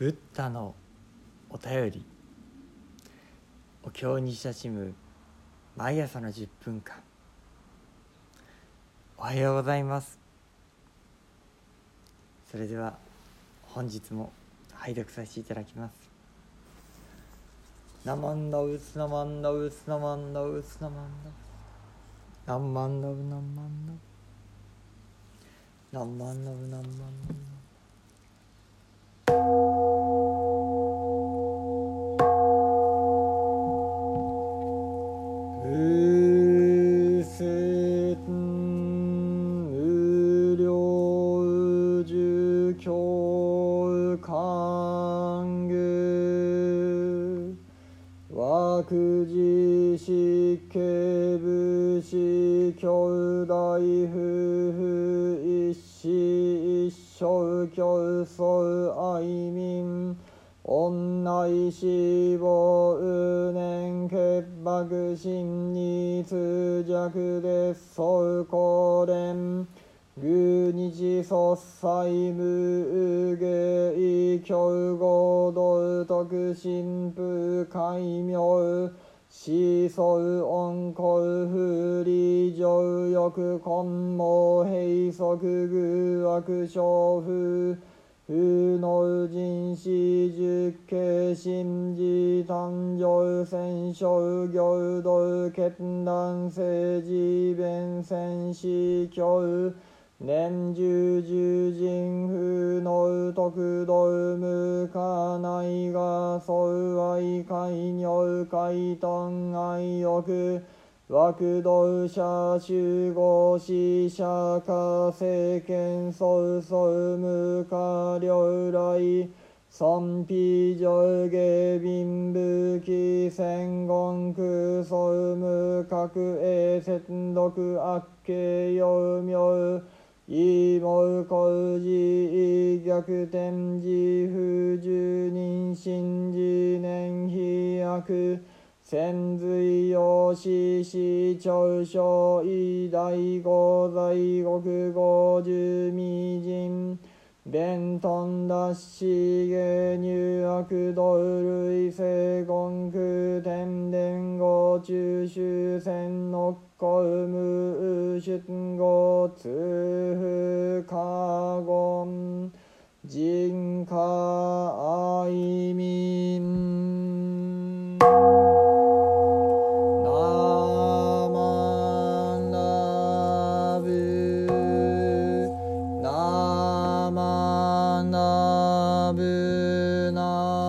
ブッダのお便り。お経に親しむ毎朝の10分間。おはようございます。それでは本日も拝読させていただきます。ナマンダウスナマンダウスナマンダウスナマンダウナマンダウナマンダウナマンダウナマンダウう経官具和くじしけぶし兄弟夫婦一子一生競争愛民女死亡う年潔白心に通弱でそう高連偶日卒祭無芸強合道徳神父戒名思想恩公不利上欲根毛閉塞偶悪小風不能人死十景心事誕生戦勝行道決断政治弁戦死教年十十人不能徳道無可内が相愛海尿海遁愛欲枠道者集合死者化政権総総無可領来賛否上下貧武器戦言空総無各栄戦毒悪形幼名異毛工事逆転自不十人心自年飛躍潜水用死死長所偉大五在国五十未人弁頓脱し下入悪道類性言空天伝語中秋戦の公無出語通風化言。人家愛民。ナ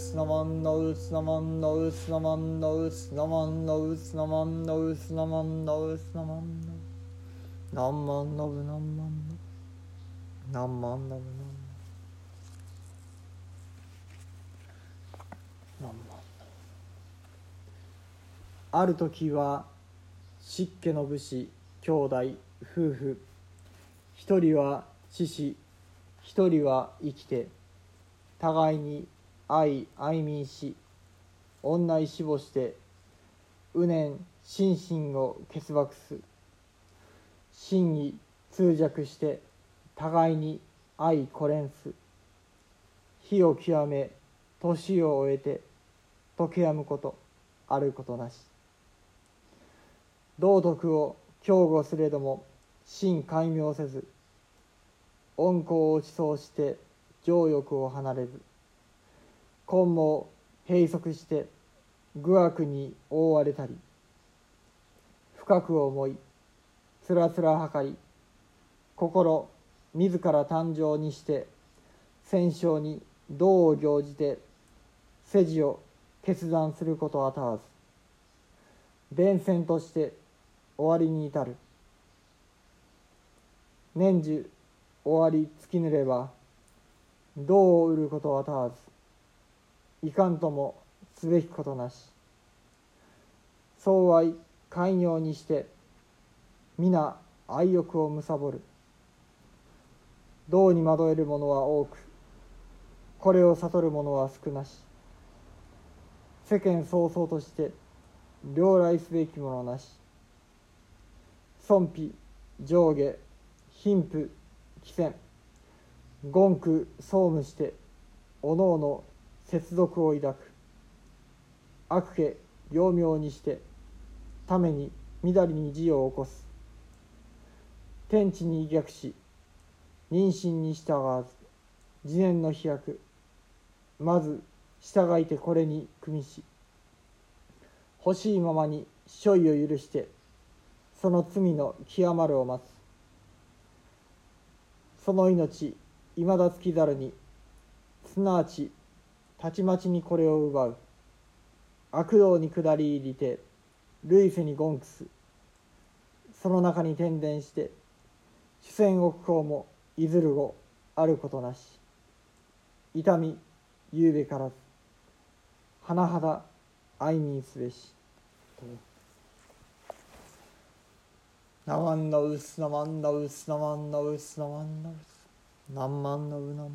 ンノウスナマンノウスナマンノウスナマンノウスナマンノウスナマンノウスナマンノウスナマンノウナンマンノブナンマンノブナンマンノブナンマンノブナンマンノブある時は湿気の武士兄弟夫婦一人は死し一人は生きて互いに愛愛民し女い死ぼして無念心身を結縛す真に通弱して互いに愛これんす。火を極め年を終えて溶けやむことあることなし。道徳を強護すれども真解明せず恩公を思想して情欲を離れず根も閉塞して愚悪に覆われたり深く思いつらつらはかり心自ら誕生にして戦勝に道を行じて世事を決断することはたわず伝染として終わりに至る。年中終わり尽きぬれば道を売ることはたわず。いかんともすべきことなし。相愛寛容にして皆愛欲を貪る。道に惑える者は多くこれを悟る者は少なし。世間早々として両来すべきものなし。尊卑上下貧富貴賤言句総務しておのおの接続を抱く。悪家幼名にしてためにみだりに事を起こす。天地に逆し妊娠に従わず自念の飛躍まず従いてこれに組みし欲しいままに所意を許してその罪の極まるを待つ。その命いまだつきざるにすなわちたちまちにこれを奪う。悪道に下り入りて類世にゴンクスその中に転伝して主戦億行もいずる後あることなし。痛みゆうべからず。甚だ愛民すべし。なまんなうすなまんなうすなまんなうすなまんなうす。なんまんなうなんまん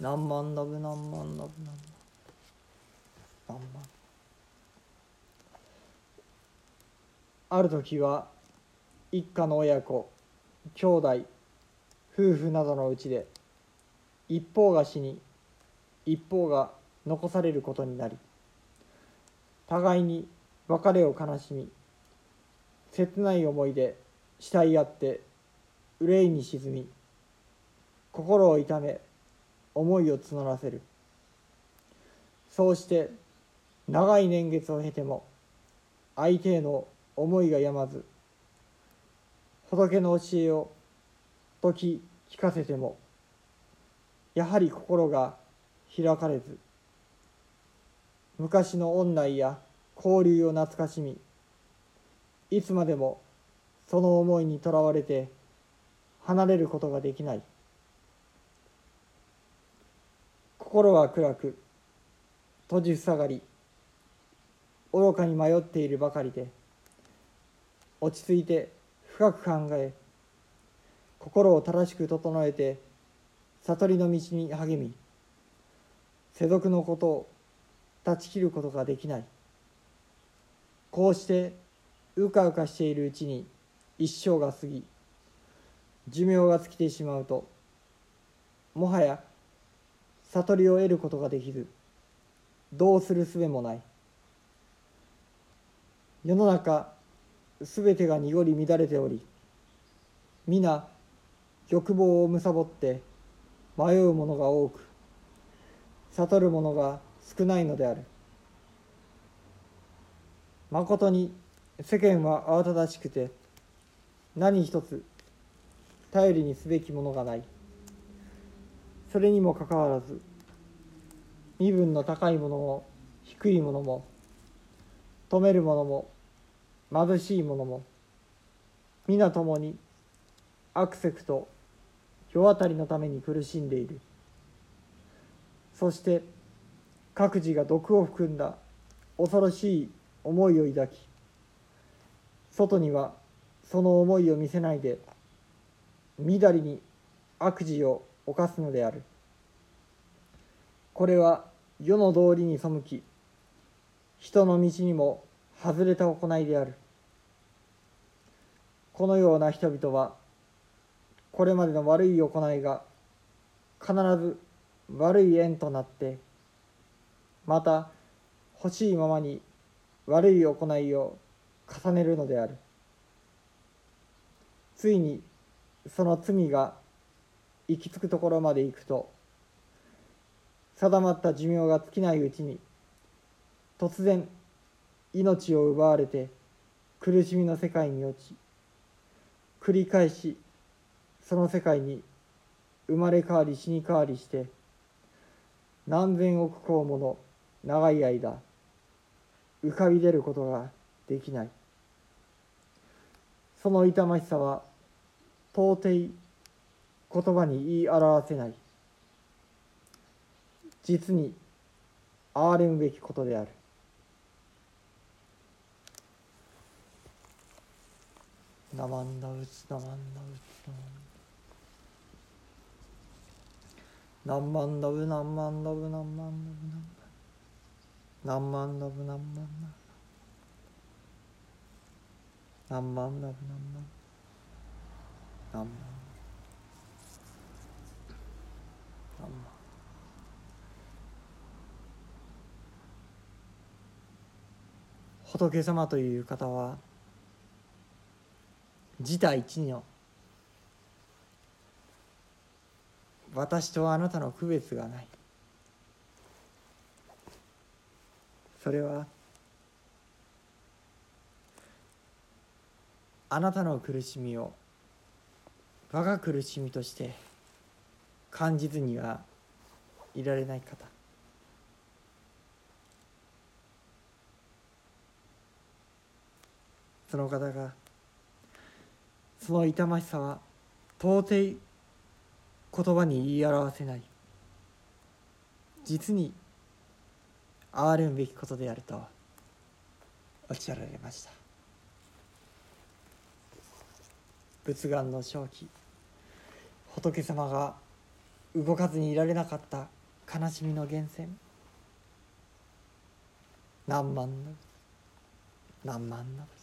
なんまんなぶなんまんなぶなんまんなんまんある時は一家の親子兄弟夫婦などのうちで一方が死に一方が残されることになり互いに別れを悲しみ切ない思いで慕い合って憂いに沈み心を痛め思いを募らせる。そうして長い年月を経ても相手への思いがやまず仏の教えを説き聞かせてもやはり心が開かれず昔の恩内や交流を懐かしみいつまでもその思いにとらわれて離れることができない。心は暗く閉じふさがり愚かに迷っているばかりで落ち着いて深く考え心を正しく整えて悟りの道に励み世俗のことを断ち切ることができない。こうしてうかうかしているうちに一生が過ぎ寿命が尽きてしまうともはや悟りを得ることができずどうするすべもない。世の中すべてが濁り乱れており皆欲望を貪って迷う者が多く悟る者が少ないのである。まことに世間は慌ただしくて何一つ頼りにすべきものがない。それにもかかわらず身分の高いものも低いものも富めるものも貧しい者も皆共にアクセクと世渡りのために苦しんでいる。そして各自が毒を含んだ恐ろしい思いを抱き外にはその思いを見せないでみだりに悪事を犯すのである。これは世の道理に背き人の道にも外れた行いである。このような人々はこれまでの悪い行いが必ず悪い縁となってまた欲しいままに悪い行いを重ねるのである。ついにその罪が行き着くところまで行くと定まった寿命が尽きないうちに突然命を奪われて苦しみの世界に落ち繰り返しその世界に生まれ変わり死に変わりして何千億光もの長い間浮かび出ることができない。その痛ましさは到底言葉に言い表せない。実に憐れむべきことである。なまんだうつなまんだうつなまんだぶ、なまんだぶなまんだうなまんだぶ。なまんだうなまんだぶ。なまんだうなまんだぶ。なまんだうなまんなまんだうなまんだぶ。なまんだうなまんなまんだうなまんなまんだうなまんだうなまんだうなまんだうなまんだうなまんだうなまんだうなまんだうなまんだうなまんだうな仏様という方は自他一の私とあなたの区別がない。それはあなたの苦しみを我が苦しみとして感じずにはいられない方。その方がその痛ましさは到底言葉に言い表せない。実に憐れむべきことであるとおっしゃられました。仏願の正気。仏様が動かずにいられなかった悲しみの源泉。何万の何万の。